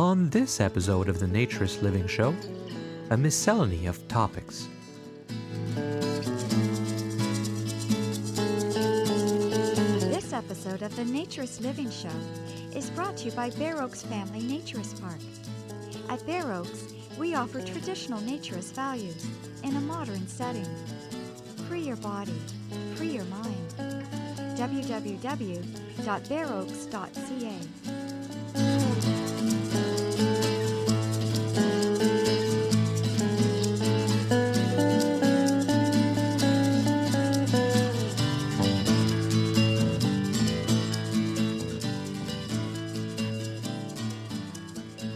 On this episode of the Naturist Living Show, a miscellany of topics. This episode of the Naturist Living Show is brought to you by Bare Oaks Family Naturist Park. At Bare Oaks, we offer traditional naturist values in a modern setting. Free your body, free your mind. www.bareoaks.ca.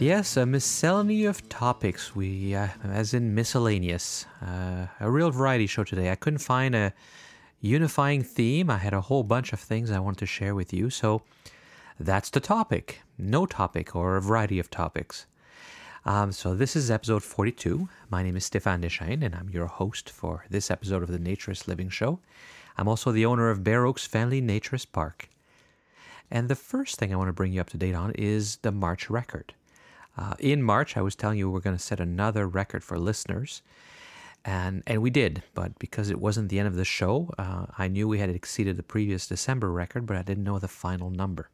Yes, a miscellany of topics. We, uh, as in miscellaneous, uh, a real variety show today. I couldn't find a unifying theme. I had a whole bunch of things I wanted to share with you. So that's the topic. No topic or a variety of topics. Um, so this is episode 42. My name is Stéphane Deschênes, and I'm your host for this episode of the Naturist Living Show. I'm also the owner of Bare Oaks Family Naturist Park. And the first thing I want to bring you up to date on is the March record. Uh, in March, I was telling you we're going to set another record for listeners, and and we did. But because it wasn't the end of the show, uh, I knew we had exceeded the previous December record, but I didn't know the final number.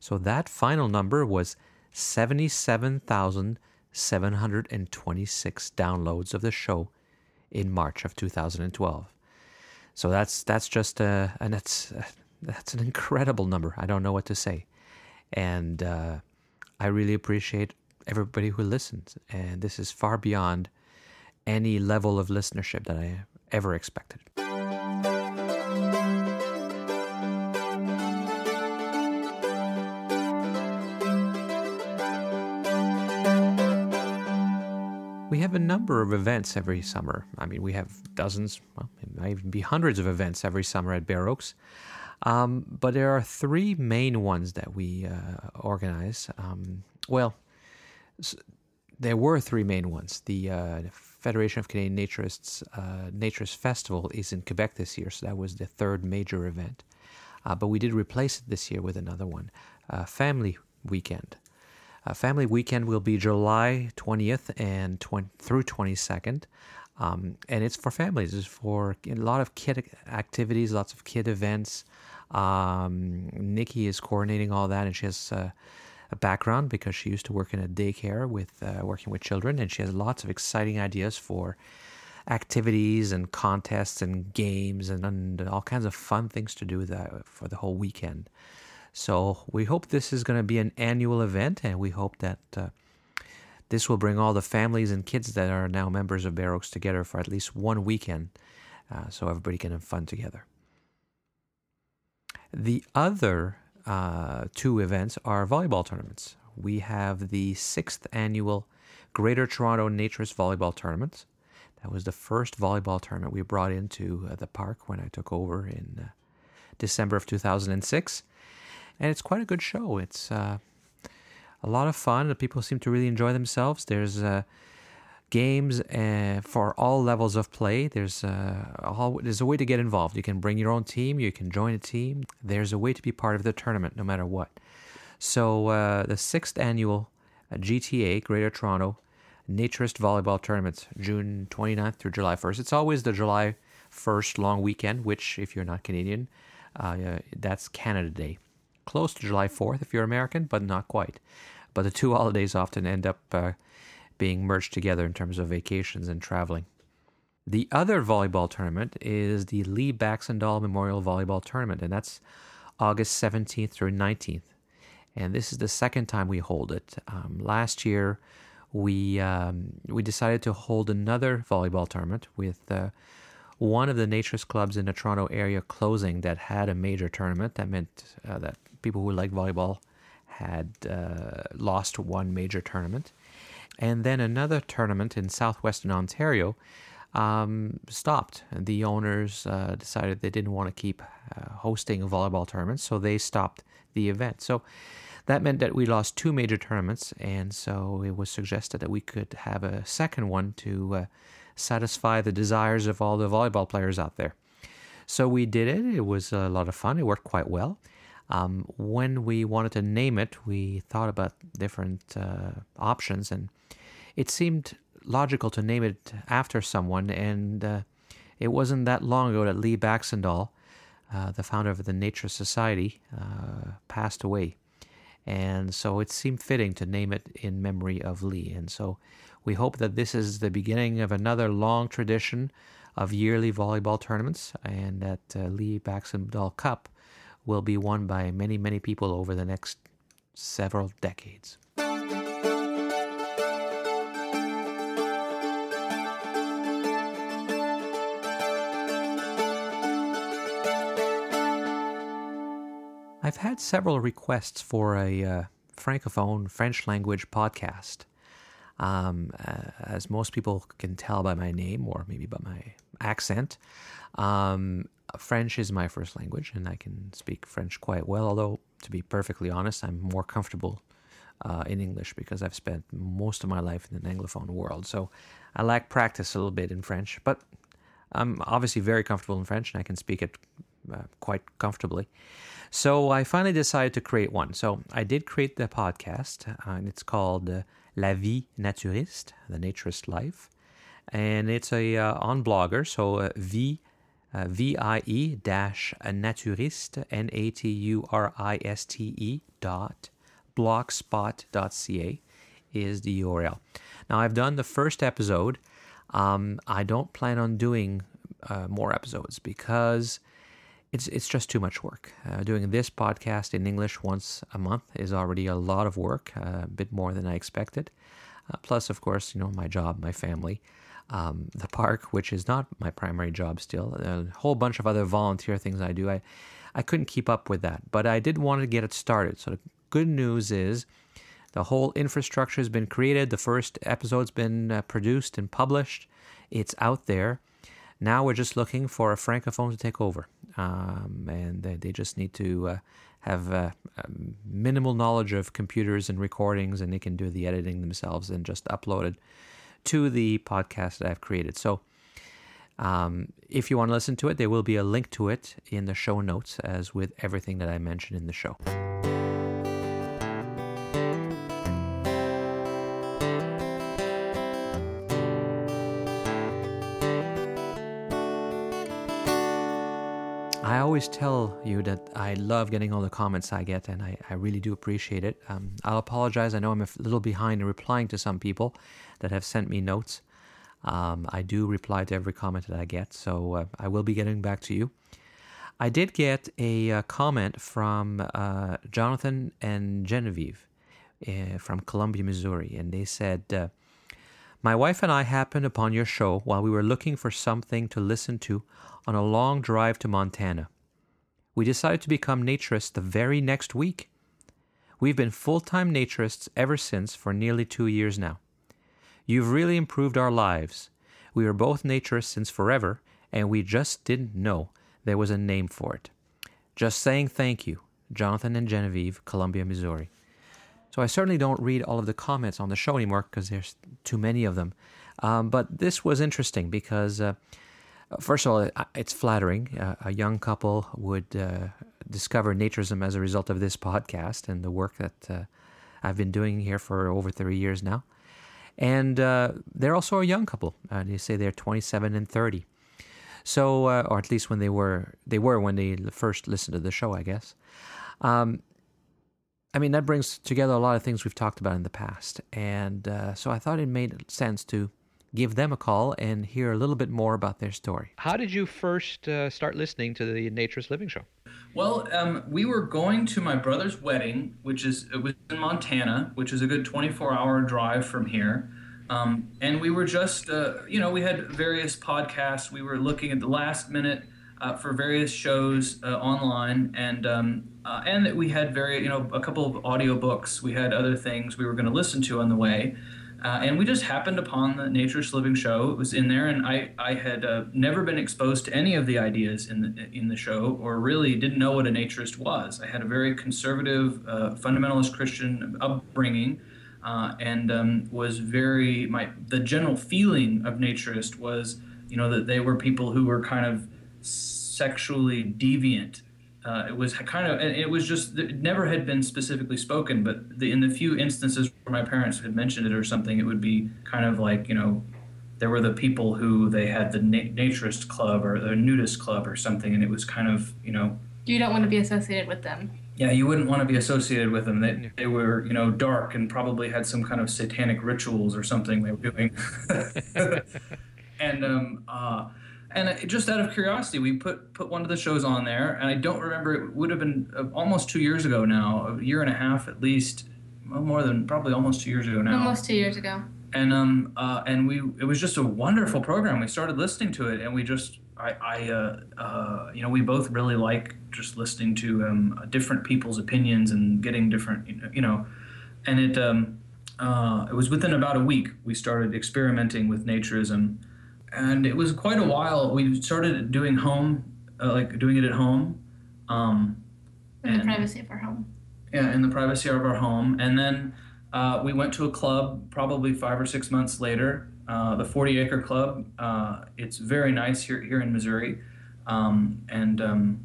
So that final number was seventy-seven thousand seven hundred and twenty-six downloads of the show in March of 2012. So that's that's just a and that's that's an incredible number. I don't know what to say, and uh, I really appreciate everybody who listens. And this is far beyond any level of listenership that I ever expected. We have a number of events every summer. I mean, we have dozens, well, it might even be hundreds of events every summer at Bare Oaks. Um, but there are three main ones that we uh, organize. Um, well, there were three main ones. The uh, Federation of Canadian Naturists uh, Naturist Festival is in Quebec this year, so that was the third major event. Uh, but we did replace it this year with another one, uh, Family Weekend. Uh, Family Weekend will be July 20th and 20, through 22nd. Um, and it's for families. It's for a lot of kid activities, lots of kid events. Um, Nikki is coordinating all that, and she has uh, a background because she used to work in a daycare with uh, working with children, and she has lots of exciting ideas for activities and contests and games and, and all kinds of fun things to do that for the whole weekend. So we hope this is going to be an annual event, and we hope that uh, this will bring all the families and kids that are now members of Bare Oaks together for at least one weekend, uh, so everybody can have fun together. The other uh, two events are volleyball tournaments. We have the sixth annual Greater Toronto Naturist Volleyball Tournament. That was the first volleyball tournament we brought into uh, the park when I took over in uh, December of 2006. And it's quite a good show. It's uh, a lot of fun. The people seem to really enjoy themselves. There's uh, games uh, for all levels of play. There's uh, all, there's a way to get involved. You can bring your own team. You can join a team. There's a way to be part of the tournament, no matter what. So uh, the sixth annual GTA Greater Toronto Naturist Volleyball Tournament, June 29th through July 1st. It's always the July 1st long weekend, which, if you're not Canadian, uh, that's Canada Day. Close to July 4th if you're American, but not quite. But the two holidays often end up uh, being merged together in terms of vacations and traveling. The other volleyball tournament is the Lee Baxandall Memorial Volleyball Tournament, and that's August 17th through 19th. And this is the second time we hold it. Um, last year, we um, we decided to hold another volleyball tournament with uh, one of the naturist clubs in the Toronto area closing that had a major tournament. That meant uh, that people who like volleyball had uh, lost one major tournament. And then another tournament in southwestern Ontario um, stopped. The owners uh, decided they didn't want to keep uh, hosting volleyball tournaments, so they stopped the event. So that meant that we lost two major tournaments, and so it was suggested that we could have a second one to uh, satisfy the desires of all the volleyball players out there. So we did it. It was a lot of fun. It worked quite well. Um, when we wanted to name it, we thought about different uh, options, and it seemed logical to name it after someone. And uh, it wasn't that long ago that Lee Baxandall, uh, the founder of the Naturist Society, uh, passed away. And so it seemed fitting to name it in memory of Lee. And so we hope that this is the beginning of another long tradition of yearly volleyball tournaments, and that uh, Lee Baxandall Cup will be won by many, many people over the next several decades. I've had several requests for a uh, francophone French language podcast. Um, uh, as most people can tell by my name or maybe by my accent, um, French is my first language and I can speak French quite well. Although, to be perfectly honest, I'm more comfortable uh, in English because I've spent most of my life in the Anglophone world. So I lack practice a little bit in French, but I'm obviously very comfortable in French and I can speak it uh, quite comfortably. So I finally decided to create one. So I did create the podcast, uh, and it's called uh, La Vie Naturiste, the Naturist Life, and it's a uh, on Blogger. So uh, V uh, V I E dash naturiste N A T U R I S T E dot blogspot.ca is the URL. Now I've done the first episode. Um, I don't plan on doing uh, more episodes because it's it's just too much work. Uh, doing this podcast in English once a month is already a lot of work, uh, a bit more than I expected. Uh, plus, of course, you know my job, my family, um, the park, which is not my primary job still. A whole bunch of other volunteer things I do. I I couldn't keep up with that, but I did want to get it started. So the good news is. The whole infrastructure has been created. The first episode's been uh, produced and published. It's out there. Now we're just looking for a francophone to take over um, and they, they, just need to uh, have uh, minimal knowledge of computers and recordings, and they can do the editing themselves and just upload it to the podcast that I've created. So. Um, if you want to listen to it, there will be a link to it in the show notes, as with everything that I mentioned in the show. I always tell you that I love getting all the comments I get, and I, I really do appreciate it. Um, I'll apologize. I know I'm a little behind in replying to some people that have sent me notes. Um, I do reply to every comment that I get, so uh, I will be getting back to you. I did get a uh, comment from uh, Jonathan and Genevieve uh, from Columbia, Missouri, and they said, uh, My wife and I happened upon your show while we were looking for something to listen to on a long drive to Montana. We decided to become naturists the very next week. We've been full time naturists ever since for nearly two years now. You've really improved our lives. We were both naturists since forever, and we just didn't know there was a name for it. Just saying thank you, Jonathan and Genevieve, Columbia, Missouri. So I certainly don't read all of the comments on the show anymore because there's too many of them. Um, but this was interesting because uh, First of all, it's flattering. Uh, a young couple would uh, discover naturism as a result of this podcast and the work that uh, I've been doing here for over 30 years now. And uh, they're also a young couple. They say they're 27 and 30. So, uh, or at least when they were, they were when they first listened to the show, I guess. Um, I mean, that brings together a lot of things we've talked about in the past. And so I thought it made sense to give them a call and hear a little bit more about their story. How did you first uh, start listening to the Naturist Living Show? Well, um, we were going to my brother's wedding, which is it was in Montana, which is a good 24-hour drive from here. Um, and we were just, uh, you know, we had various podcasts. We were looking at the last minute uh, for various shows uh, online, and um, uh, and that we had very, you know, a couple of audiobooks. We had other things we were going to listen to on the way. Uh, and we just happened upon the Naturist Living show. It was in there, and I, I had uh, never been exposed to any of the ideas in the in the show, or really didn't know what a naturist was. I had a very conservative, uh, fundamentalist Christian upbringing, uh, and um, was very my the general feeling of naturist was, you know, that they were people who were kind of sexually deviant uh, it was kind of it was just it never had been specifically spoken but the, in the few instances where my parents had mentioned it or something it would be kind of like you know there were the people who they had the na- naturist club or the nudist club or something and it was kind of you know. You don't want to be associated with them. Yeah you wouldn't want to be associated with them. They, they were you know dark and probably had some kind of satanic rituals or something they were doing. And um uh and just out of curiosity, we put put one of the shows on there, and I don't remember. It would have been uh, almost two years ago now, a year and a half at least, more than probably almost two years ago now. Almost two years ago. And um uh, and we it was just a wonderful program. We started listening to it, and we just I I uh, uh you know we both really like just listening to um different people's opinions and getting different you know, and it um uh it was within about a week we started experimenting with naturism and it was quite a while. We started doing home, uh, like doing it at home, um, in the privacy of our home. Yeah, in the privacy of our home, and then uh, we went to a club probably five or six months later, uh, the Forty Acre Club. Uh, it's very nice here here in Missouri, um, and um,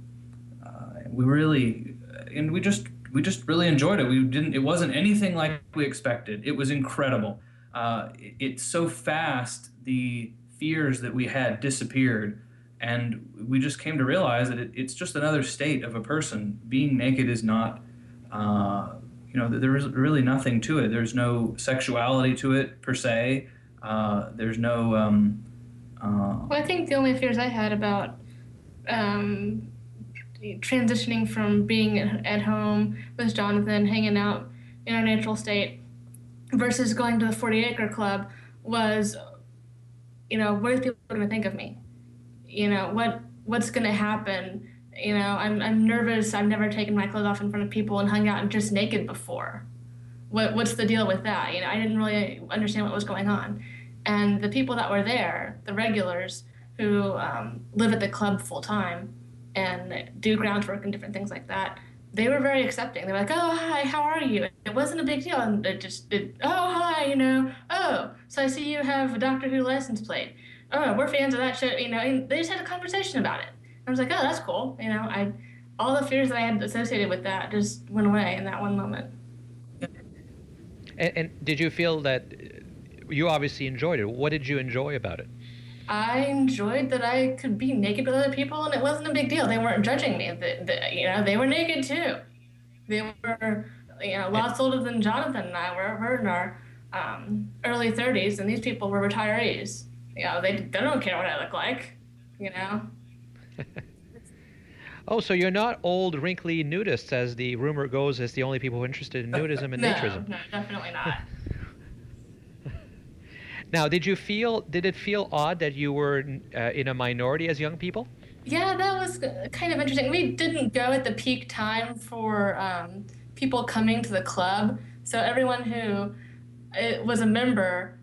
uh, we really and we just we just really enjoyed it. We didn't. It wasn't anything like we expected. It was incredible. Uh, it, it's so fast. The fears that we had disappeared and we just came to realize that it, it's just another state of a person. Being naked is not uh, you know there is really nothing to it. There's no sexuality to it per se. Uh, there's no um, uh, well i think the only fears i had about um, transitioning from being at home with jonathan hanging out in our natural state versus going to the 40 acre club was you know, what are people going to think of me? You know, what what's going to happen? You know, I'm I'm nervous. I've never taken my clothes off in front of people and hung out and just naked before. What what's the deal with that? You know, I didn't really understand what was going on, and the people that were there, the regulars who um, live at the club full time and do groundwork and different things like that they were very accepting. They were like, "Oh, hi, how are you?" It wasn't a big deal, and it just, it, "Oh, hi," you know. Oh, so I see you have a Doctor Who license plate. Oh, we're fans of that show, you know. And they just had a conversation about it. I was like, "Oh, that's cool," you know. I, all the fears that I had associated with that just went away in that one moment. And, and did you feel that you obviously enjoyed it? What did you enjoy about it? I enjoyed that I could be naked with other people, and it wasn't a big deal. They weren't judging me. The, the, you know, they were naked too. They were, you know, lots older than Jonathan and I were. We're in our um, early 30s, and these people were retirees. You know, they, they don't care what I look like. You know. oh, so you're not old, wrinkly nudists, as the rumor goes, as the only people who are interested in nudism and no, naturism. No, definitely not. Now, did you feel did it feel odd that you were uh, in a minority as young people? Yeah, that was kind of interesting. We didn't go at the peak time for um, people coming to the club, so everyone who uh, was a member,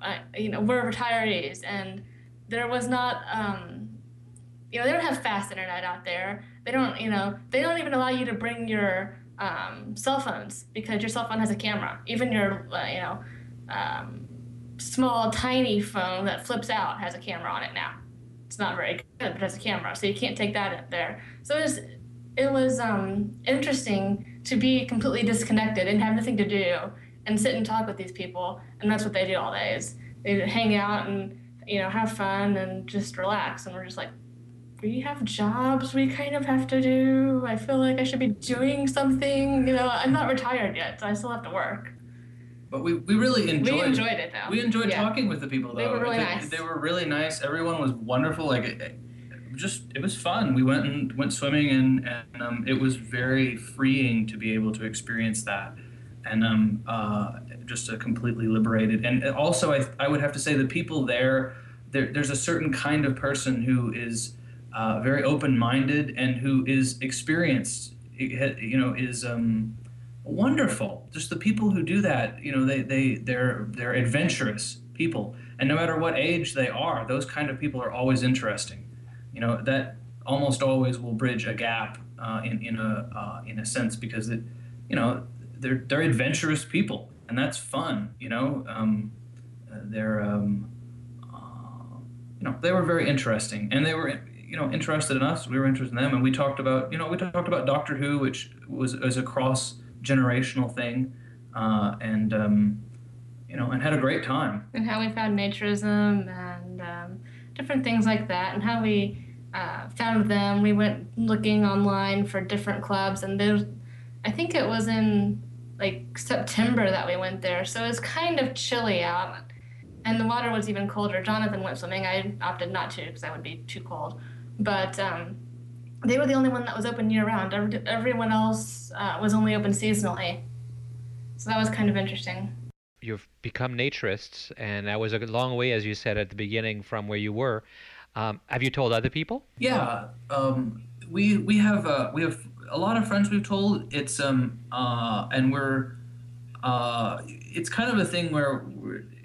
uh, you know, were retirees, and there was not, um, you know, they don't have fast internet out there. They don't, you know, they don't even allow you to bring your um, cell phones because your cell phone has a camera. Even your, uh, you know. Um, small, tiny phone that flips out has a camera on it now. It's not very good, but it has a camera, so you can't take that in there. So it was, it was um, interesting to be completely disconnected and have nothing to do and sit and talk with these people, and that's what they do all day is they hang out and you know have fun and just relax, and we're just like. We have jobs we kind of have to do. I feel like I should be doing something. You know, I'm not retired yet, so I still have to work. But we, we really enjoyed. We enjoyed it though. We enjoyed yeah. talking with the people though. They were really they, nice. They were really nice. Everyone was wonderful. Like, it, it just it was fun. We went and went swimming and and um, it was very freeing to be able to experience that, and um uh just a completely liberated. And also, I I would have to say the people there, there there's a certain kind of person who is uh, very open minded and who is experienced. You know, is um wonderful. Just the people who do that, you know, they they they're they're adventurous people, and no matter what age they are, those kind of people are always interesting. You know, that almost always will bridge a gap uh, in in a uh, in a sense because it, you know, they're they're adventurous people, and that's fun. You know, um, they're um, uh, you know they were very interesting, and they were you know interested in us, we were interested in them, and we talked about you know we talked about Doctor Who, which was was a cross generational thing, uh, and um, you know and had a great time. And how we found naturism and um, different things like that, and how we uh, found them. We went looking online for different clubs, and there's, I think it was in like September that we went there, so it was kind of chilly out, and the water was even colder. Jonathan went swimming. I opted not to because that would be too cold, but. Um, they were the only one that was open year round. Everyone else uh, was only open seasonally. So that was kind of interesting. You've become naturists, and that was a long way, as you said at the beginning, from where you were. Um, have you told other people? Yeah, um, we we have uh, we have a lot of friends we've told. It's um uh, and we're uh, it's kind of a thing where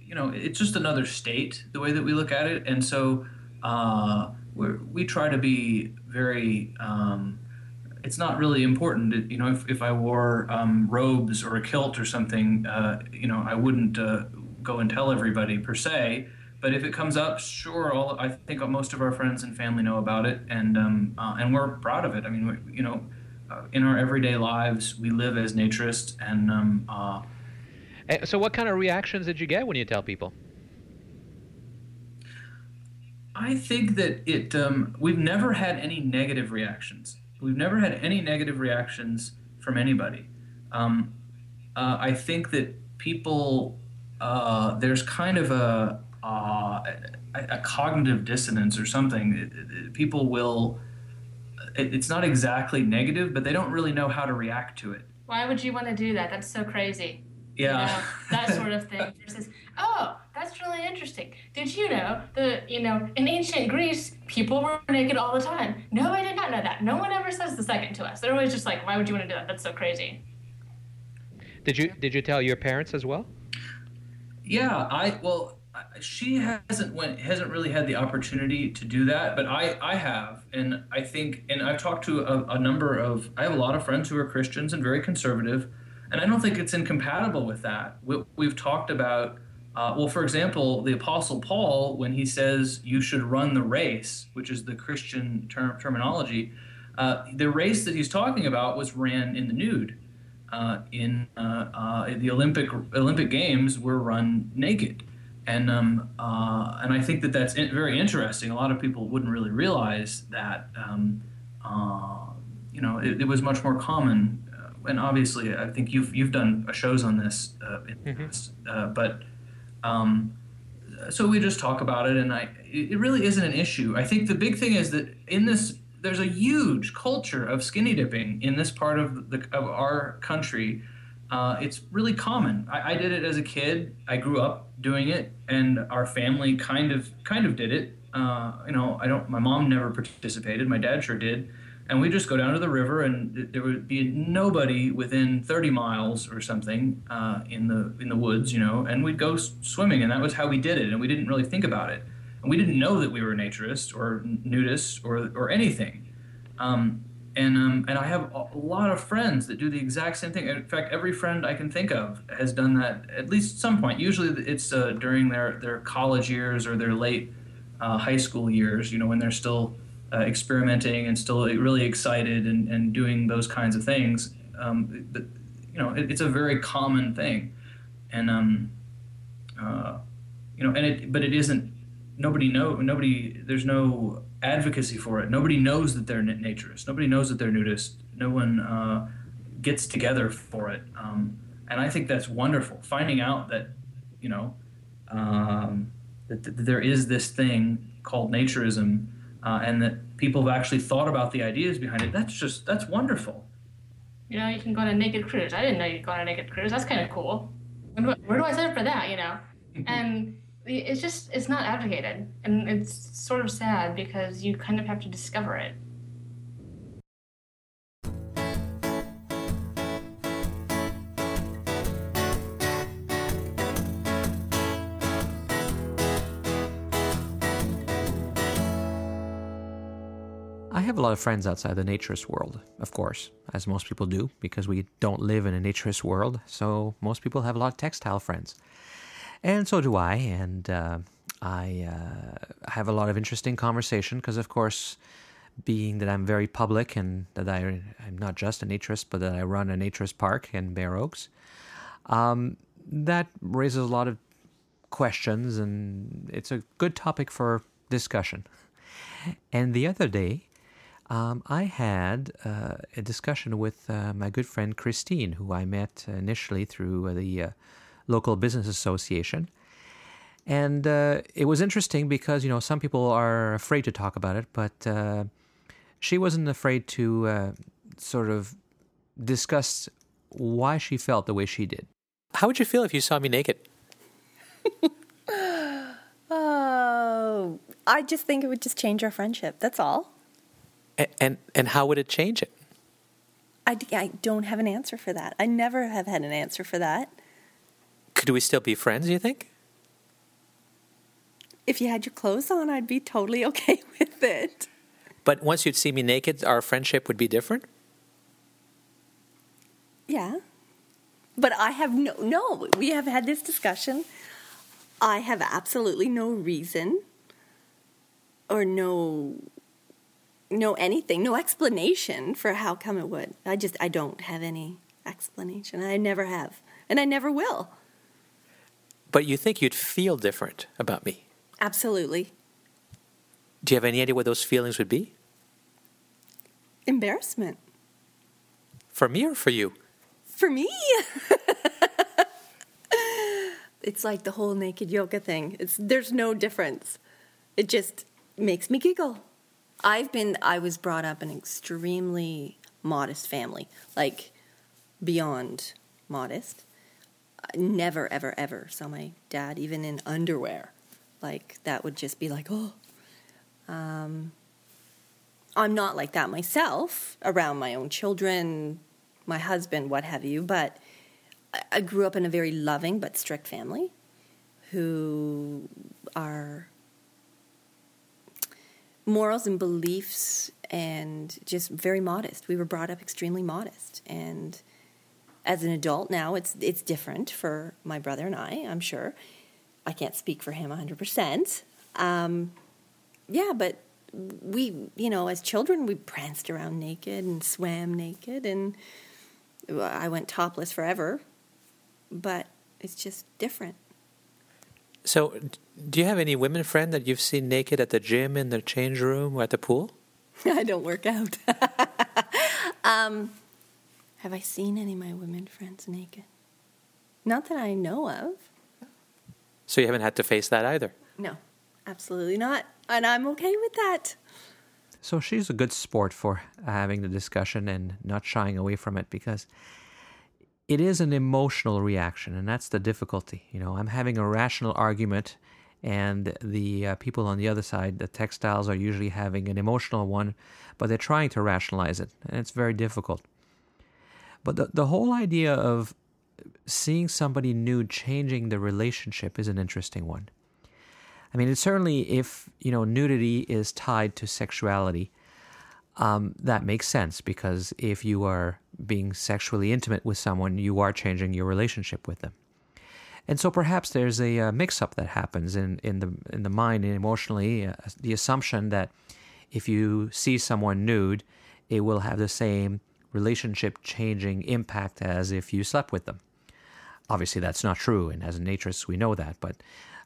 you know it's just another state the way that we look at it, and so uh, we we try to be very. Um, it's not really important. You know, if, if I wore um, robes or a kilt or something, uh, you know, I wouldn't uh, go and tell everybody per se but if it comes up, sure. All I think most of our friends and family know about it, and um, uh, and we're proud of it. I mean, we, you know, uh, in our everyday lives, we live as naturists, and um, uh, so what kind of reactions did you get when you tell people? I think that it. Um, we've never had any negative reactions. We've never had any negative reactions from anybody. Um, uh, I think that people. Uh, there's kind of a uh, a, a, cognitive dissonance or something. It, it, people will. It, it's not exactly negative, but they don't really know how to react to it. Why would you want to do that? That's so crazy. Yeah. You know, that sort of thing. Versus, oh, that's really interesting. Did you know that you know in ancient Greece people were naked all the time? No, I did not know that. No one ever says the second to us. They're always just like, why would you want to do that? That's so crazy. Did you did you tell your parents as well? Yeah, I well she hasn't went hasn't really had the opportunity to do that but i i have and i think and i've talked to a, a, number of i have a lot of friends who are christians and very conservative and i don't think it's incompatible with that we, have talked about uh, well for example the apostle paul when he says you should run the race which is the christian term, terminology uh, the race that he's talking about was ran in the nude uh, in uh, uh, the olympic olympic games were run naked and um, uh, and I think that that's in, very interesting. A lot of people wouldn't really realize that. Um, uh, you know, it, it, was much more common, uh, and obviously, I think you've you've done shows on this, uh, mm-hmm. Uh, but um, so we just talk about it, and I it really isn't an issue. I think the big thing is that in this. There's a huge culture of skinny dipping in this part of the of our country, uh, it's really common. I, I, did it as a kid. I grew up doing it, and our family kind of kind of did it. Uh, you know, I don't. My mom never participated. My dad sure did, and we just go down to the river, and there would be nobody within 30 miles or something uh, in the in the woods. You know, and we'd go swimming, and that was how we did it. And we didn't really think about it, and we didn't know that we were naturists or nudists or or anything. Um, and um, and I have a lot of friends that do the exact same thing. In fact, every friend I can think of has done that at least some point. Usually, it's uh, during their their college years or their late uh, high school years. You know, when they're still uh, experimenting and still really excited and, and doing those kinds of things. Um, but, you know, it, it's a very common thing, and um, uh, you know, and it but it isn't. Nobody know. Nobody. There's no advocacy for it. Nobody knows that they're naturists. Nobody knows that they're nudist. No one uh, gets together for it. Um, and I think that's wonderful. Finding out that, you know, um, that, that, there is this thing called naturism uh, and that people have actually thought about the ideas behind it. That's just, that's wonderful. You know, you can go on a naked cruise. I didn't know you could go on a naked cruise. That's kind of cool. Where do I sign up for that, you know? and it's just it's not advocated and it's sort of sad because you kind of have to discover it I have a lot of friends outside the naturist world, of course, as most people do, because we don't live in a naturist world. So most people have a lot of textile friends and so do I. And uh, I uh, have a lot of interesting conversation because, of course, being that I'm very public and that I, I'm not just a naturist, but that I run a naturist park in Bare Oaks, um, that raises a lot of questions and it's a good topic for discussion. And the other day, um, I had uh, a discussion with uh, my good friend Christine, who I met initially through the uh, local business association. And uh, it was interesting because, you know, some people are afraid to talk about it, but uh, she wasn't afraid to uh, sort of discuss why she felt the way she did. How would you feel if you saw me naked? oh, I just think it would just change our friendship. That's all. And and, how would it change it? I, I don't have an answer for that. I never have had an answer for that. Could we still be friends, do you think? If you had your clothes on, I'd be totally okay with it. But once you'd see me naked, our friendship would be different? Yeah. But I have no, no, we have had this discussion. I have absolutely no reason or no, no anything, no explanation for how come it would. I just, I don't have any explanation. I never have. And I never will. But you think you'd feel different about me? Absolutely. Do you have any idea what those feelings would be? Embarrassment. For me or for you? For me. it's like the whole naked yoga thing. It's there's no difference. It just makes me giggle. I've been I was brought up in an extremely modest family, like beyond modest. I never ever ever saw my dad even in underwear. Like that would just be like, "Oh, um, I'm not like that myself around my own children, my husband, what have you, but I grew up in a very loving but strict family who are morals and beliefs and just very modest. We were brought up extremely modest and as an adult now it's it's different for my brother and I, I'm sure. I can't speak for him 100%. Um, yeah, but we, you know, as children, we pranced around naked and swam naked, and I went topless forever. But it's just different. So, do you have any women friend that you've seen naked at the gym, in the change room, or at the pool? I don't work out. um, have I seen any of my women friends naked? Not that I know of. So you haven't had to face that either? No, absolutely not and I'm okay with that. So she's a good sport for having the discussion and not shying away from it because it is an emotional reaction, and that's the difficulty. You know, I'm having a rational argument, and the uh, people on the other side, the textiles, are usually having an emotional one, but they're trying to rationalize it, and it's very difficult. But the, the whole idea of seeing somebody nude changing the relationship is an interesting one. I mean, it's certainly if you know nudity is tied to sexuality, um, that makes sense because if you are being sexually intimate with someone, you are changing your relationship with them. And so perhaps there's a, uh, mix-up that happens in, in the in the mind and emotionally, uh, the assumption that if you see someone nude, it will have the same relationship changing impact as if you slept with them. Obviously, that's not true, and as a naturist, we know that. But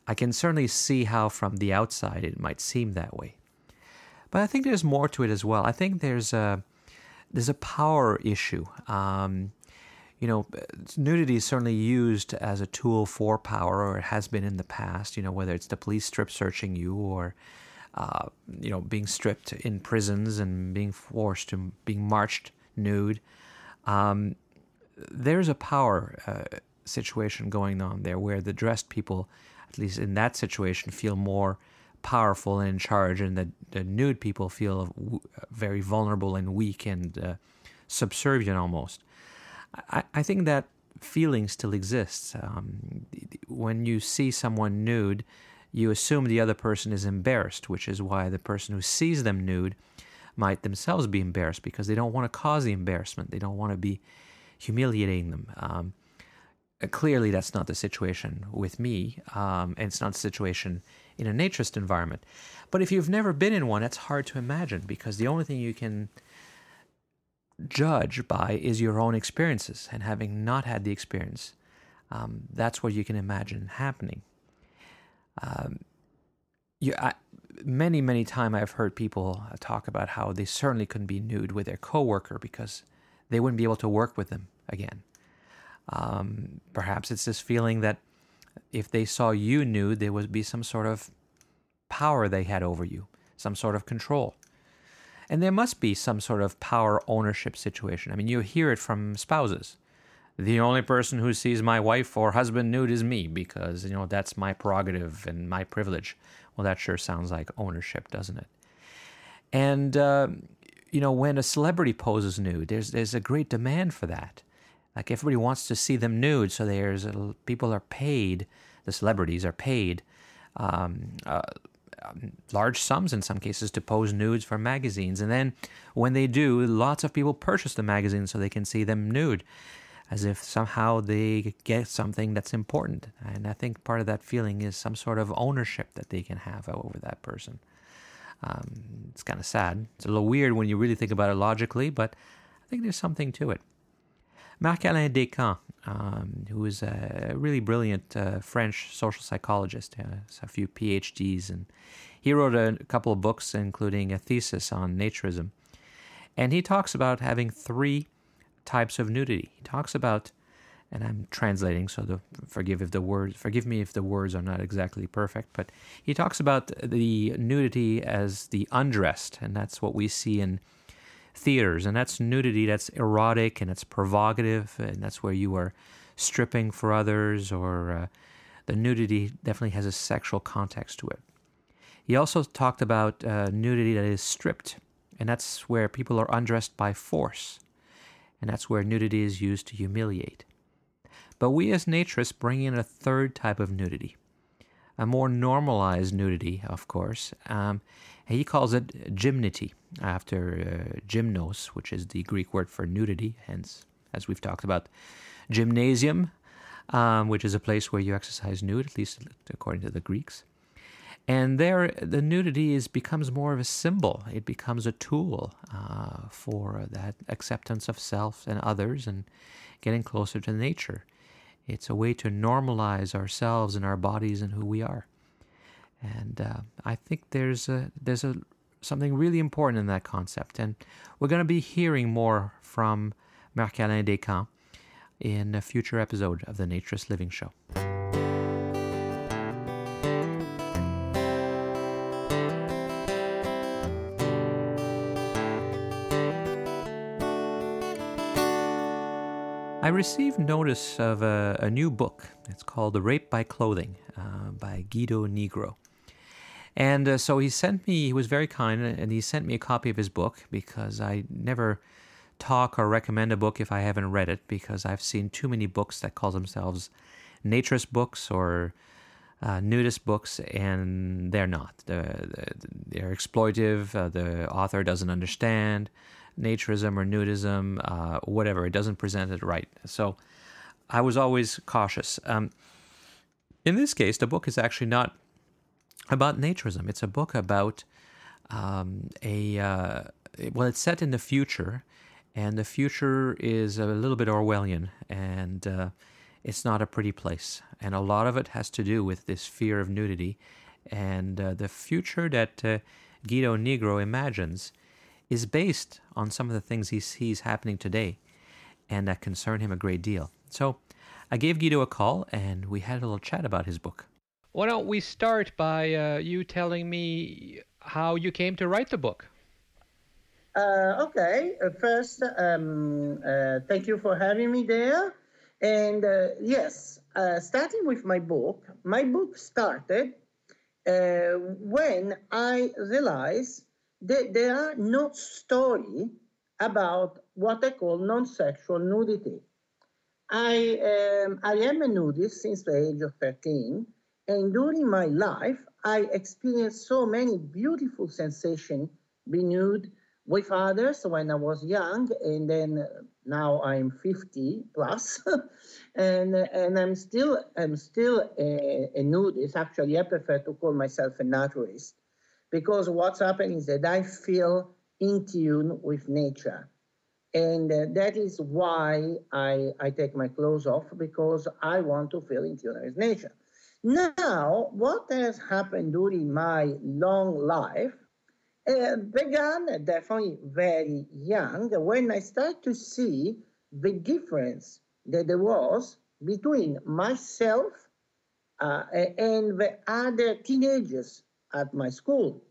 I can certainly see how from the outside it might seem that way. But I think there's more to it as well. I think there's a there's a power issue. Um, you know, nudity is certainly used as a tool for power, or it has been in the past. You know, whether it's the police strip searching you, or uh, you know, being stripped in prisons and being forced to being marched nude. Um, there's a power uh, situation going on there where the dressed people at least in that situation, feel more powerful and in charge, and the, the nude people feel very vulnerable and weak and uh, subservient almost. I, I think that feeling still exists. Um, when you see someone nude, you assume the other person is embarrassed, which is why the person who sees them nude might themselves be embarrassed because they don't want to cause the embarrassment. They don't want to be humiliating them. Um, clearly, that's not the situation with me, um, and it's not the situation in a naturist environment. But if you've never been in one, it's hard to imagine because the only thing you can judge by is your own experiences. And having not had the experience, um, that's what you can imagine happening. Um, you, I, many, many times I've heard people talk about how they certainly couldn't be nude with their coworker because they wouldn't be able to work with them again. Um, perhaps it's this feeling that if they saw you nude, there would be some sort of power they had over you, some sort of control. And there must be some sort of power ownership situation. I mean, you hear it from spouses. The only person who sees my wife or husband nude is me because, you know, that's my prerogative and my privilege. Well, that sure sounds like ownership, doesn't it? And, uh, you know, when a celebrity poses nude, there's, there's a great demand for that. Like everybody wants to see them nude, so there's people are paid, the celebrities are paid um, uh, um, large sums in some cases to pose nudes for magazines. And then when they do, lots of people purchase the magazine so they can see them nude, as if somehow they get something that's important. And I think part of that feeling is some sort of ownership that they can have over that person. Um, it's kind of sad. It's a little weird when you really think about it logically, but I think there's something to it. Marc-Alain Descamps, um, who is a really brilliant uh, French social psychologist, has a few PhDs, and he wrote a, couple of books, including a thesis on naturism. And he talks about having three types of nudity. He talks about, and I'm translating, so the, forgive if the words, forgive me if the words are not exactly perfect, but he talks about the nudity as the undressed, and that's what we see in theaters, and that's nudity that's erotic and it's provocative, and that's where you are stripping for others, or uh, the nudity definitely has a sexual context to it. He also talked about uh, nudity that is stripped, and that's where people are undressed by force, and that's where nudity is used to humiliate. But we as naturists bring in a third type of nudity, a more normalized nudity, of course. Um, he calls it gymnity, after uh, gymnos, which is the Greek word for nudity, hence, as we've talked about, gymnasium, um, which is a place where you exercise nude, at least according to the Greeks. And there, the nudity is becomes more of a symbol. It becomes a tool uh, for that acceptance of self and others, and getting closer to nature. It's a way to normalize ourselves and our bodies and who we are. And uh, I think there's a there's a something really important in that concept. And we're going to be hearing more from Marc-Alain Descamps in a future episode of the Naturist Living Show. I received notice of a, a, new book. It's called The Raped by Clothing uh, by Guido Nigro. And uh, so he sent me, he was very kind, and he sent me a copy of his book because I never talk or recommend a book if I haven't read it because I've seen too many books that call themselves naturist books or uh, nudist books, and they're not. They're, they're exploitive, uh, the author doesn't understand naturism or nudism, uh, whatever. It doesn't present it right. So I was always cautious. Um, in this case, the book is actually not about naturism. It's a book about um, a uh, well, it's set in the future, and the future is a little bit Orwellian, and uh, it's not a pretty place. And a lot of it has to do with this fear of nudity, and uh, the future that uh, Guido Nigro imagines is based on some of the things he sees happening today, and that concern him a great deal. So. I gave Guido a call and we had a little chat about his book. Why don't we start by uh, you telling me how you came to write the book? Uh, okay. Uh, first, um, uh, thank you for having me there. And uh, yes, starting with my book, my book started when I realized that there are no story about what I call non-sexual nudity. I, um, I am a nudist since the age of 13, and during my life, I experienced so many beautiful sensations renewed with others when I was young, and then now I'm 50 plus, and and I'm still I'm still a, a nudist. Actually, I prefer to call myself a naturalist because what's happening is that I feel in tune with nature. And uh, that is why I, I take my clothes off because I want to feel in tune with nature. Now, what has happened during my long life uh, began definitely very young when I started to see the difference that there was between myself uh, and the other teenagers at my school.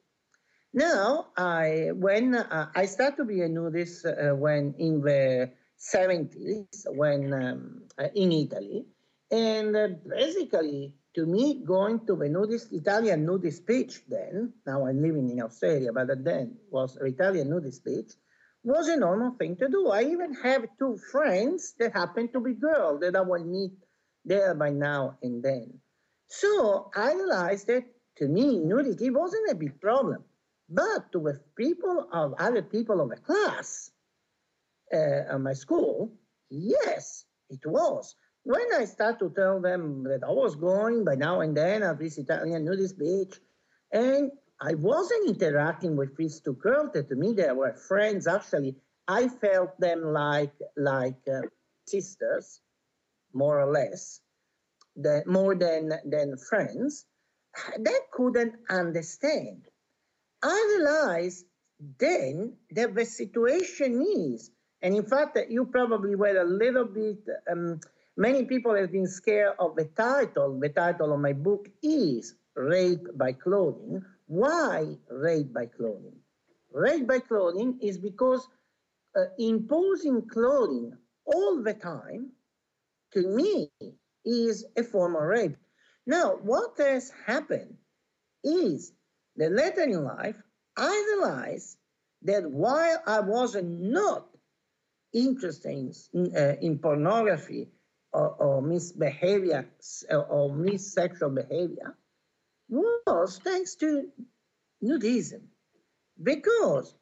Now, I when uh, I started to be a nudist uh, when in the 70s, when um, uh, in Italy, and uh, basically to me, going to the nudist Italian nudist beach then, now I'm living in Australia, but then was Italian nudist beach, was a normal thing to do. I even have two friends that happen to be girls that I will meet there by now and then. So I realized that to me, nudity wasn't a big problem. But with people of other people of the class uh, at my school, yes, it was. When I start to tell them that I was going by now and then at this Italian nudist beach, and I wasn't interacting with these two girls that to me they were friends. Actually, I felt them like like uh, sisters, more or less, the, more than than friends. They couldn't understand I realized then that the situation is, and in fact, you probably were a little bit, um, many people have been scared of the title. The title of my book is Rape by Clothing. Why rape by clothing? Rape by clothing is because uh, imposing clothing all the time, to me, is a form of rape. Now, what has happened is that later in life, I realized that while I was not interested in, uh, in pornography or, or misbehavior or missexual behavior, was thanks to nudism. Because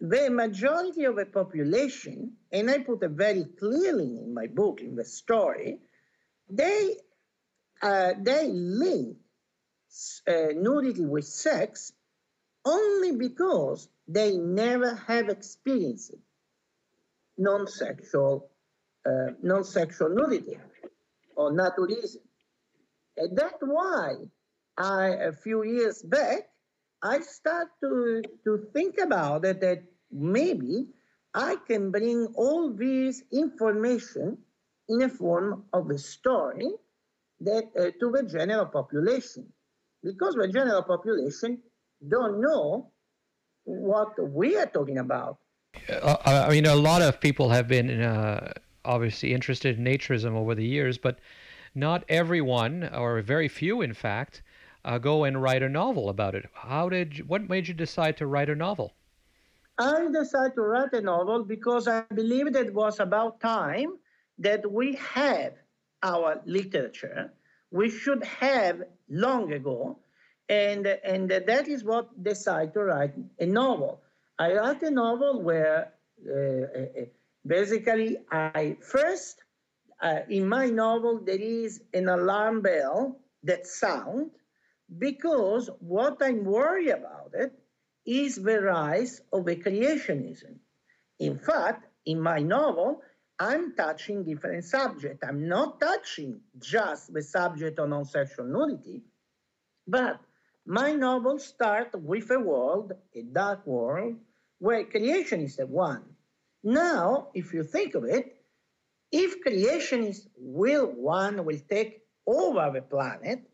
the majority of the population, and I put it very clearly in my book, in the story, they, uh, they link uh, nudity with sex only because they never have experienced non-sexual uh, non-sexual nudity or naturism. And that's why I, a few years back, I start to, to think about it that maybe I can bring all this information in a form of a story that uh, to the general population because the general population don't know what we are talking about. Uh, I mean, a lot of people have been uh, obviously interested in naturism over the years, but not everyone, or very few, in fact, uh, go and write a novel about it. How did? You, what made you decide to write a novel? I decided to write a novel because I believed it was about time that we have our literature we should have long ago. And, and that is what decided to write a novel. I wrote a novel where uh, uh, basically I first, uh, in my novel, there is an alarm bell that sound because what I'm worried about it is the rise of creationism. In fact, in my novel, I'm touching different subjects. I'm not touching just the subject of non-sexual nudity, but my novel starts with a world, a dark world, where creation is the one. Now, if you think of it, if creationists will one will take over the planet,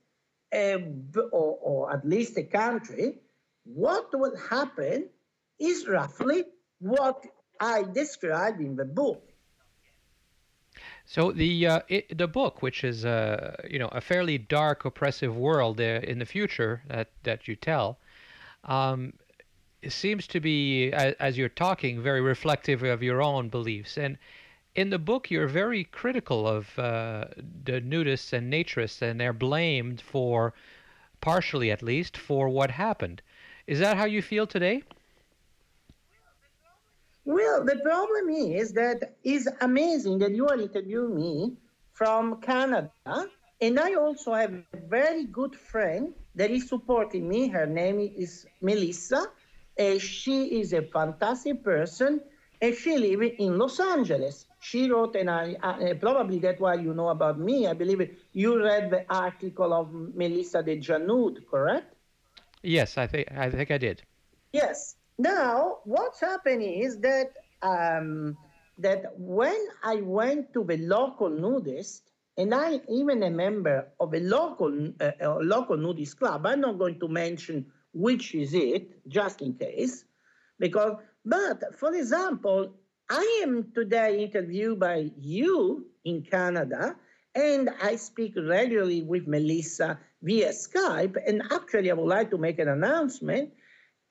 uh, or, or at least a country, what will happen is roughly what I describe in the book. So the uh, it, the book, which is uh, you know a fairly dark, oppressive world uh, in the future that that you tell, um, seems to be as, you're talking very reflective of your own beliefs. And in the book, you're very critical of uh, the nudists and naturists, and they're blamed for, partially at least, for what happened. Is that how you feel today? Well, the problem is that it's amazing that you are interviewing me from Canada, and I also have a very good friend that is supporting me. Her name is Melissa. And she is a fantastic person, and she lives in Los Angeles. She wrote, and I uh, probably that's why you know about me. I believe it. you read the article of Melissa de Janud, correct? Yes, I think I think I did. Yes. Now, what's happening is that um, that when I went to the local nudist, and I even a member of a local uh, a local nudist club. I'm not going to mention which is it, just in case, because. But for example, I am today interviewed by you in Canada, and I speak regularly with Melissa via Skype. And actually, I would like to make an announcement.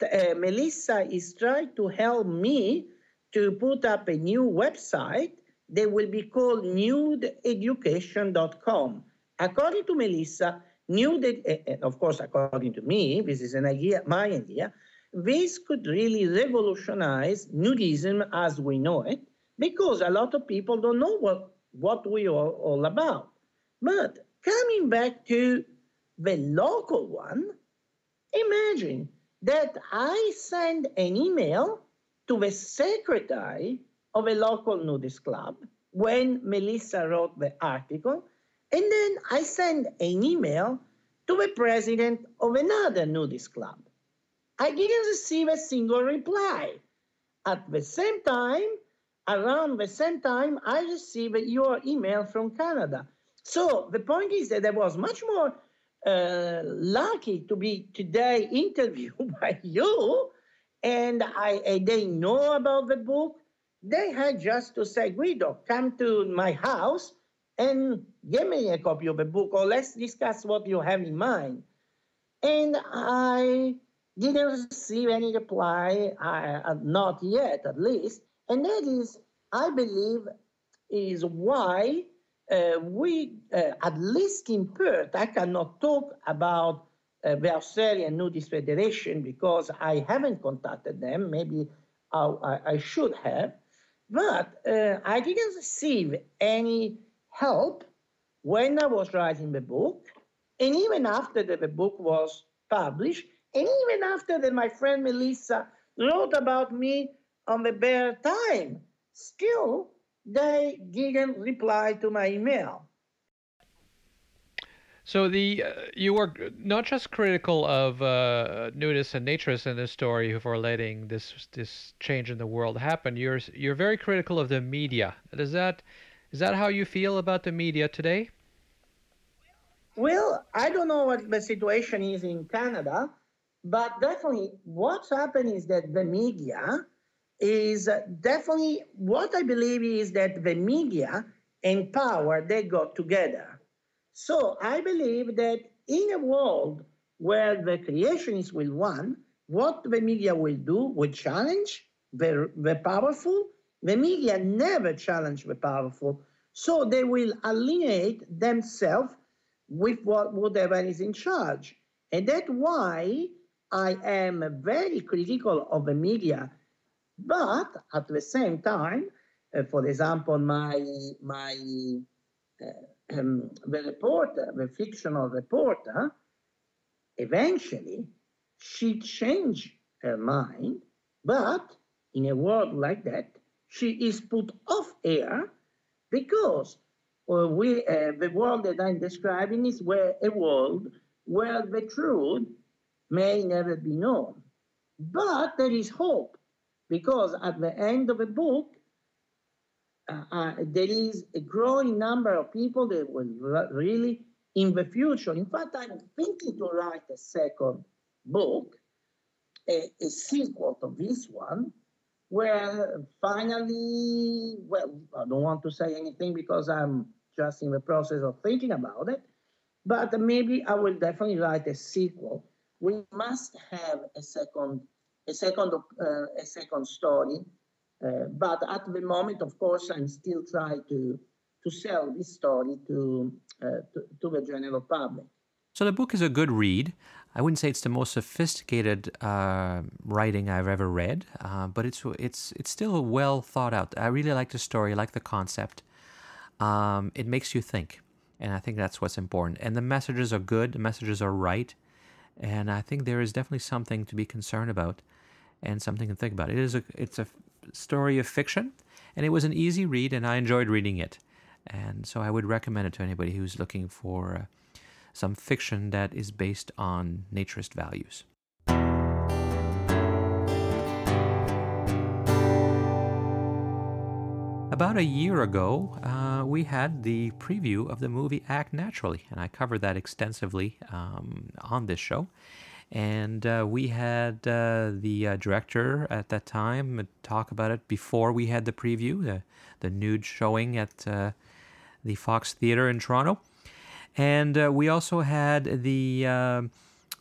Uh, Melissa is trying to help me to put up a new website that will be called nudeeducation.com. According to Melissa, nude, uh, of course, according to me, this is an idea, my idea, this could really revolutionize nudism as we know it, because a lot of people don't know what, what we are all about. But coming back to the local one, imagine that I send an email to the secretary of a local nudist club when Melissa wrote the article, and then I send an email to the president of another nudist club. I didn't receive a single reply. At the same time, around the same time, I received your email from Canada. So the point is that I was much more uh, lucky to be today interviewed by you and I, and they know about the book. They had just to say, Guido, come to my house and give me a copy of the book, or let's discuss what you have in mind. And I didn't receive any reply, uh, not yet at least. And that is, I believe, is why uh, we, uh, at least in Perth, I cannot talk about uh, the Australian Nudist Federation because I haven't contacted them. Maybe I, I should have. But uh, I didn't receive any help when I was writing the book. And even after the, the book was published, and even after that my friend Melissa wrote about me on the Bear Time, still they didn't reply to my email. So the uh, you were not just critical of uh, nudists and naturists in this story for letting this this change in the world happen. You're you're very critical of the media. Is that is that how you feel about the media today? Well, I don't know what the situation is in Canada, but definitely what's happened is that the media is definitely what I believe is that the media and power they got together so I believe that in a world where the creationists will win, what the media will do will challenge the, the powerful. The media never challenge the powerful. So they will alienate themselves with what, whatever is in charge. And that's why I am very critical of the media. But at the same time, uh, for example, my, my uh, um, the reporter, the fictional reporter, eventually she changed her mind, but in a world like that, she is put off air because we, uh, the world that I'm describing is where a world where the truth may never be known. But there is hope because at the end of the book, uh, uh, there is a growing number of people that will really, in the future, in fact, I'm thinking to write a second book, a, a sequel to this one, where finally, well, I don't want to say anything because I'm just in the process of thinking about it, but maybe I will definitely write a sequel. We must have a second, a second, uh, a second story uh, but at the moment, of course, I'm still trying to to sell this story to, uh, to, to the general public. So the book is a good read. I wouldn't say it's the most sophisticated uh, writing I've ever read, uh, but it's it's it's still well thought out. I really like the story, I like the concept. Um, it makes you think, and I think that's what's important. And the messages are good, the messages are right, and I think there is definitely something to be concerned about, and something to think about. It is a it's a story of fiction, and it was an easy read, and I enjoyed reading it, and so I would recommend it to anybody who's looking for. Uh, some fiction that is based on naturist values. About a year ago, uh, we had the preview of the movie Act Naturally, and I covered that extensively um, on this show. And uh, we had uh, the uh, director at that time talk about it before we had the preview, the, the nude showing at uh, the Fox Theater in Toronto. And uh, we also had the uh,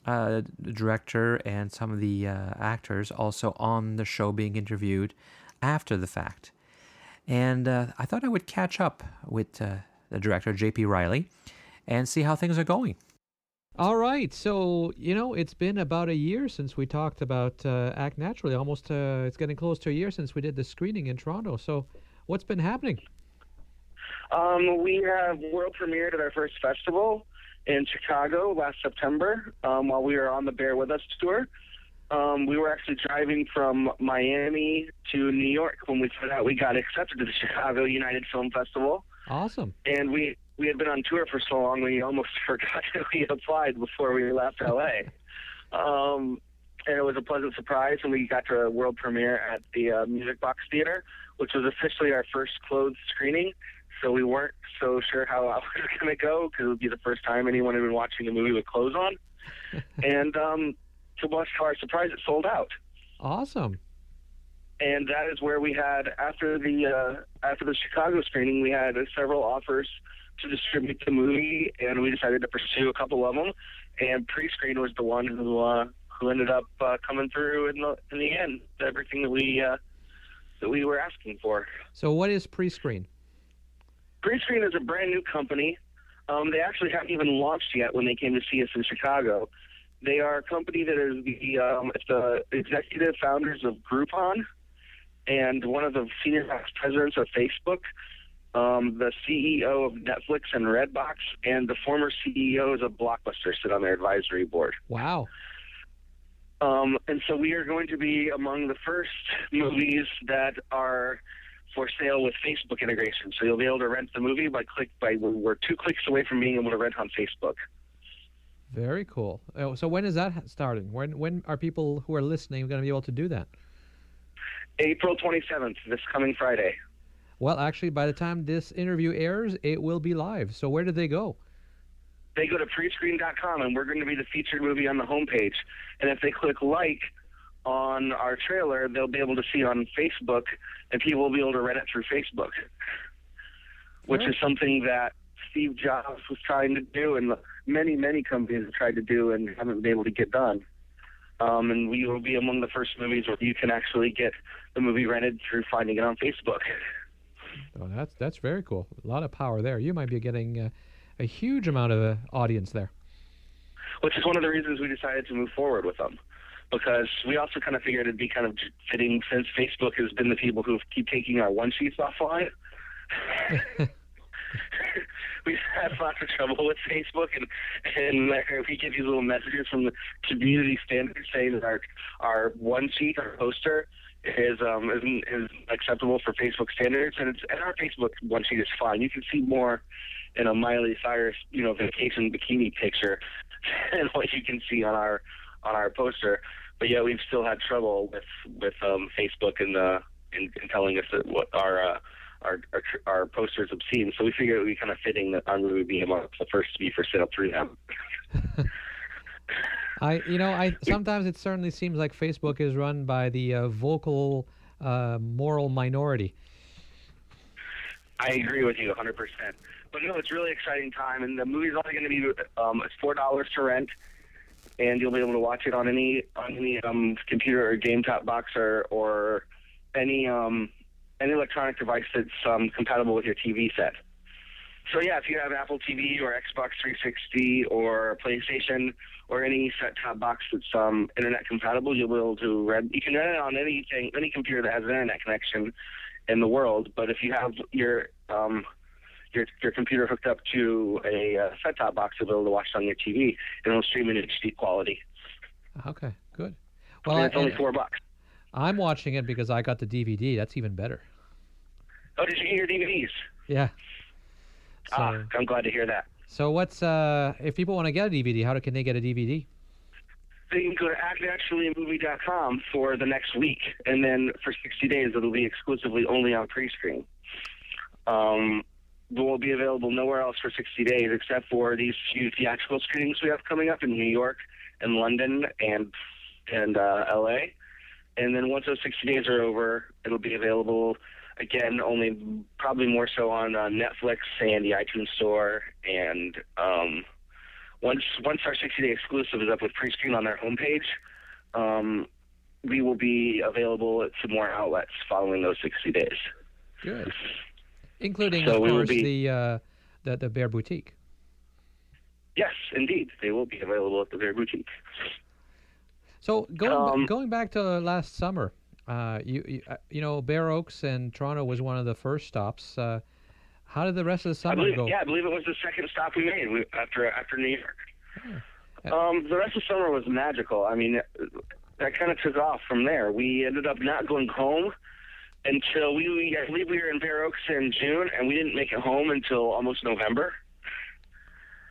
uh, director and some of the uh, actors also on the show being interviewed after the fact. And uh, I thought I would catch up with uh, the director, J.P. Riley, and see how things are going. All right. So, you know, it's been about a year since we talked about Act Naturally. Almost, it's getting close to a year since we did the screening in Toronto. So, what's been happening? Um, we have world premiered at our first festival in Chicago last September um, while we were on the Bare With Us tour. Um, we were actually driving from Miami to New York when we found out we got accepted to the Chicago United Film Festival. Awesome. And we, we had been on tour for so long we almost forgot that we applied before we left LA. um, and it was a pleasant surprise when we got to a world premiere at the uh, Music Box Theater, which was officially our first closed screening so we weren't so sure how it was going to go because it would be the first time anyone had been watching the movie with clothes on. and um, to much to our surprise, it sold out. Awesome. And that is where we had after the uh, after the Chicago screening, we had uh, several offers to distribute the movie, and we decided to pursue a couple of them. And Prescreen was the one who uh, who ended up uh, coming through in the in the end. Everything that we uh, that we were asking for. So, what is Prescreen? Prescreen is a brand new company. Um, they actually haven't even launched yet when they came to see us in Chicago. They are a company that is the um, the executive founders of Groupon and one of the senior vice presidents of Facebook, um, the CEO of Netflix and Redbox, and the former CEOs of Blockbuster sit on their advisory board. Wow. Um, and so we are going to be among the first movies that are for sale with Facebook integration. So you'll be able to rent the movie by click by we're two clicks away from being able to rent on Facebook. Very cool. Oh, so when is that starting? When when are people who are listening going to be able to do that? April 27th, this coming Friday. Well, actually, by the time this interview airs, it will be live. So where do they go? They go to prescreen.com, and we're going to be the featured movie on the homepage. And if they click like on our trailer, they'll be able to see on Facebook, and people will be able to rent it through Facebook, which is something that Steve Jobs was trying to do, and many, many companies have tried to do and haven't been able to get done. Um, and we will be among the first movies where you can actually get the movie rented through finding it on Facebook. Oh, that's that's very cool. A lot of power there. You might be getting uh, a huge amount of uh, audience there. Which is one of the reasons we decided to move forward with them because we also kind of figured it'd be kind of fitting since Facebook has been the people who keep taking our one sheets offline. We've had lots of trouble with Facebook, and and we get these little messages from the community standards saying that our our one sheet, our poster, is um isn't is acceptable for Facebook standards, and it's and our Facebook one sheet is fine. You can see more in a Miley Cyrus, you know, vacation bikini picture than what you can see on our on our poster but yeah, we've still had trouble with with um, Facebook and uh, in, in telling us that what our uh, our, our our posters obscene. So we figured it would be kind of fitting that our movie would be among the first to be for sale through them. I you know I sometimes it certainly seems like Facebook is run by the uh, vocal uh, moral minority. I agree with you 100%. But no, it's really exciting time, and the movie's only going to be um, it's four dollars to rent and you'll be able to watch it on any on any um, computer or game top box or or any um, any electronic device that's um, compatible with your TV set. so yeah, if you have Apple TV or Xbox 360 or PlayStation or any set-top box that's um, internet compatible, you'll be able to rent. You can rent it on anything, any computer that has an internet connection in the world. But if you have your um, your your computer hooked up to a uh, set-top box, you'll be able to watch it on your TV, and it'll stream in HD quality. Okay, good. Well, and it's only and four bucks. I'm watching it because I got the DVD. That's even better. Oh, did you get your DVDs? Yeah. So, ah, I'm glad to hear that. so what's uh if people want to get a DVD, how can they get a DVD? They can go to actnaturallymovie.com for the next week, and then for 60 days it'll be exclusively only on Prescreen. Um, will be available nowhere else for 60 days except for these few theatrical screenings we have coming up in New York and London and and uh, LA. And then once those 60 days are over, it'll be available again, only probably more so on uh, Netflix and the iTunes Store. And um, once once our 60 day exclusive is up with Prescreen on their homepage, um, we will be available to more outlets following those 60 days. Good. Including, So of course, be- the uh, the the Bare Boutique. Yes, indeed, they will be available at the Bare Boutique. So going Um, going back to last summer, uh, you you, uh, you know Bare Oaks and Toronto was one of the first stops. Uh, how did the rest of the summer believe, go? yeah, I believe it was the second stop we made we, after after New York. Hmm. Um, the rest of summer was magical. I mean, that kind of took off from there. We ended up not going home until we, we I believe we were in Bare Oaks in June, and we didn't make it home until almost November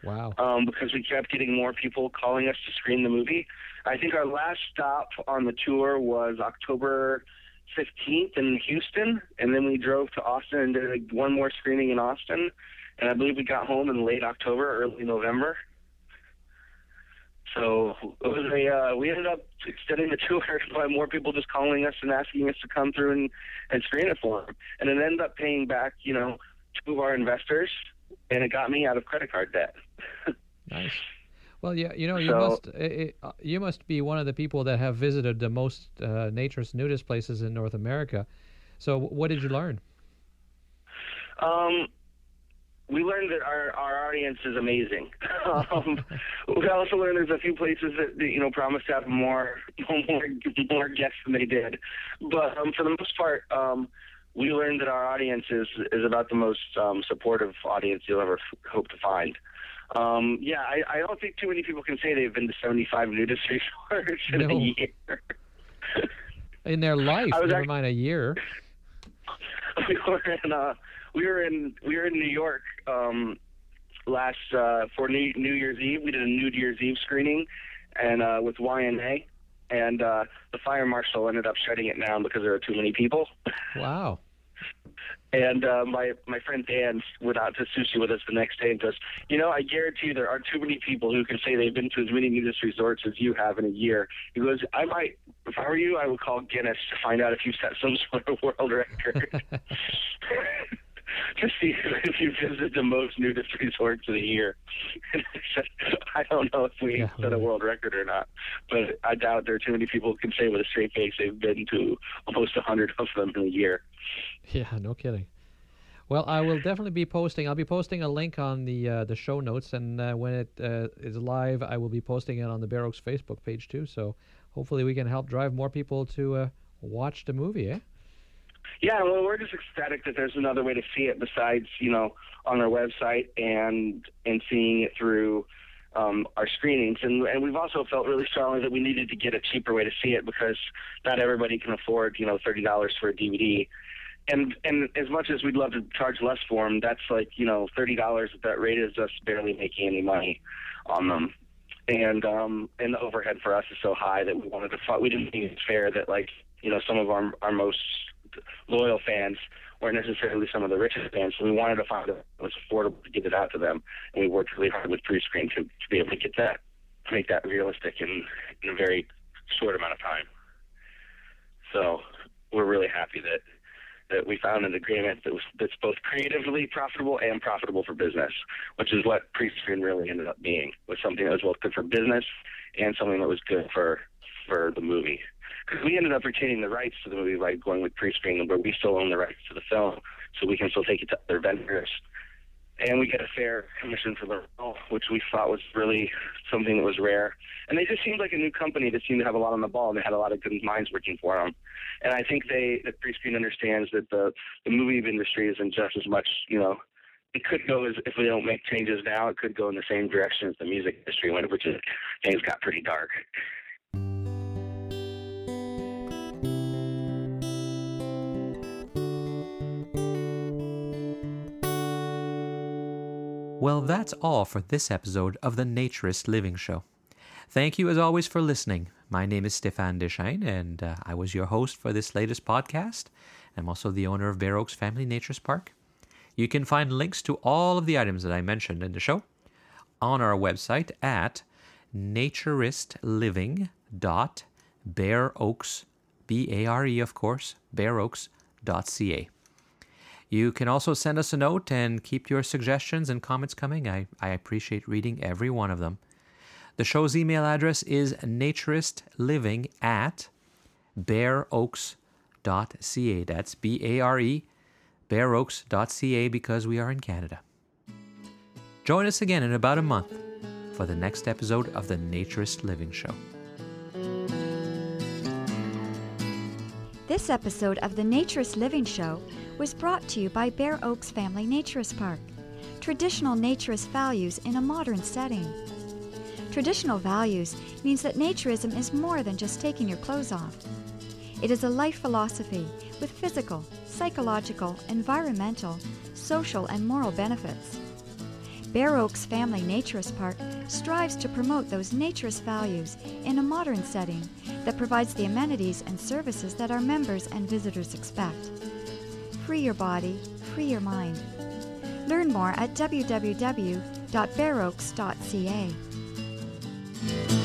Wow. um, because we kept getting more people calling us to screen the movie. I think our last stop on the tour was October 15th in Houston, and then we drove to Austin and did like, one more screening in Austin. And I believe we got home in late October, early November. So it was a uh, we ended up extending the tour by more people just calling us and asking us to come through and, and screen it for them, and it ended up paying back, you know, two of our investors, and it got me out of credit card debt. Nice. Well, yeah, you know, you So- must uh, uh, you must be one of the people that have visited the most uh, naturist nudist places in North America. So, what did you learn? Um, we learned that our, our audience is amazing. um, we also learned there's a few places that, that you know promised to have more more more guests than they did, but um, for the most part, um, we learned that our audience is is about the most um, supportive audience you'll ever f- hope to find. Um, yeah, I, I don't think too many people can say they've been to 75 nudist resorts in No. a year. In their life, never act- mind a year. we were in uh, we were in we were in New York um, last uh, for New, New Year's Eve. We did a New Year's Eve screening, and uh, with YNA, and uh, the fire marshal ended up shutting it down because there were too many people. Wow. And uh, my my friend Dan went out to sushi with us the next day and goes, you know, I guarantee you there aren't too many people who can say they've been to as many nudist resorts as you have in a year. He goes, I might, if I were you, I would call Guinness to find out if you set some sort of world record. to see if you visit the most nudist resorts in a year. I don't know if we Yeah, set a world record or not, but I doubt there are too many people who can say with a straight face they've been to almost a hundred of them in a year. Yeah, no kidding. Well, I will definitely be posting. I'll be posting a link on the uh, the show notes, and uh, when it uh, is live, I will be posting it on the Bare Oaks Facebook page too. So hopefully, we can help drive more people to uh, watch the movie. Eh? Yeah, well, we're just ecstatic that there's another way to see it besides, you know, on our website and and seeing it through um, our screenings. And and we've also felt really strongly that we needed to get a cheaper way to see it because not everybody can afford, you know, thirty dollars for a DVD. And and as much as we'd love to charge less for them, that's like you know thirty dollars at that rate is us barely making any money on them. And um and the overhead for us is so high that we wanted to fi- we didn't think it's fair that like you know some of our our most loyal fans weren't necessarily some of the richest fans, so we wanted to find it was affordable to get it out to them, and we worked really hard with Prescreen to, to be able to get that, to make that realistic in, in a very short amount of time. So we're really happy that that we found an agreement that was that's both creatively profitable and profitable for business, which is what Prescreen really ended up being, was something that was both good for business and something that was good for for the movie because we ended up retaining the rights to the movie by going with Prescreen, where we still own the rights to the film, so we can still take it to other vendors and we get a fair commission for the role, which we thought was really something that was rare. And they just seemed like a new company that seemed to have a lot on the ball, and they had a lot of good minds working for them. And I think they, that Prescreen understands that the the movie industry isn't just as much, you know, it could go as if we don't make changes now, it could go in the same direction as the music industry went, which is things got pretty dark. Well, that's all for this episode of the Naturist Living Show. Thank you as always for listening. My name is Stéphane Deschênes, and uh, I was your host for this latest podcast. I'm also the owner of Bare Oaks Family Naturist Park. You can find links to all of the items that I mentioned in the show on our website at naturistliving.bareoaks, B-A-R-E of course, bareoaks.ca. You can also send us a note and keep your suggestions and comments coming. I, I appreciate reading every one of them. The show's email address is naturistliving at bareoaks.ca. That's B A R E, bareoaks.ca because we are in Canada. Join us again in about a month for the next episode of the Naturist Living Show. This episode of the Naturist Living Show was brought to you by Bare Oaks Family Naturist Park. Traditional naturist values in a modern setting. Traditional values means that naturism is more than just taking your clothes off. It is a life philosophy with physical, psychological, environmental, social, and moral benefits. Bare Oaks Family Naturist Park strives to promote those naturist values in a modern setting that provides the amenities and services that our members and visitors expect. Free your body, free your mind. Learn more at www.bareoaks.ca.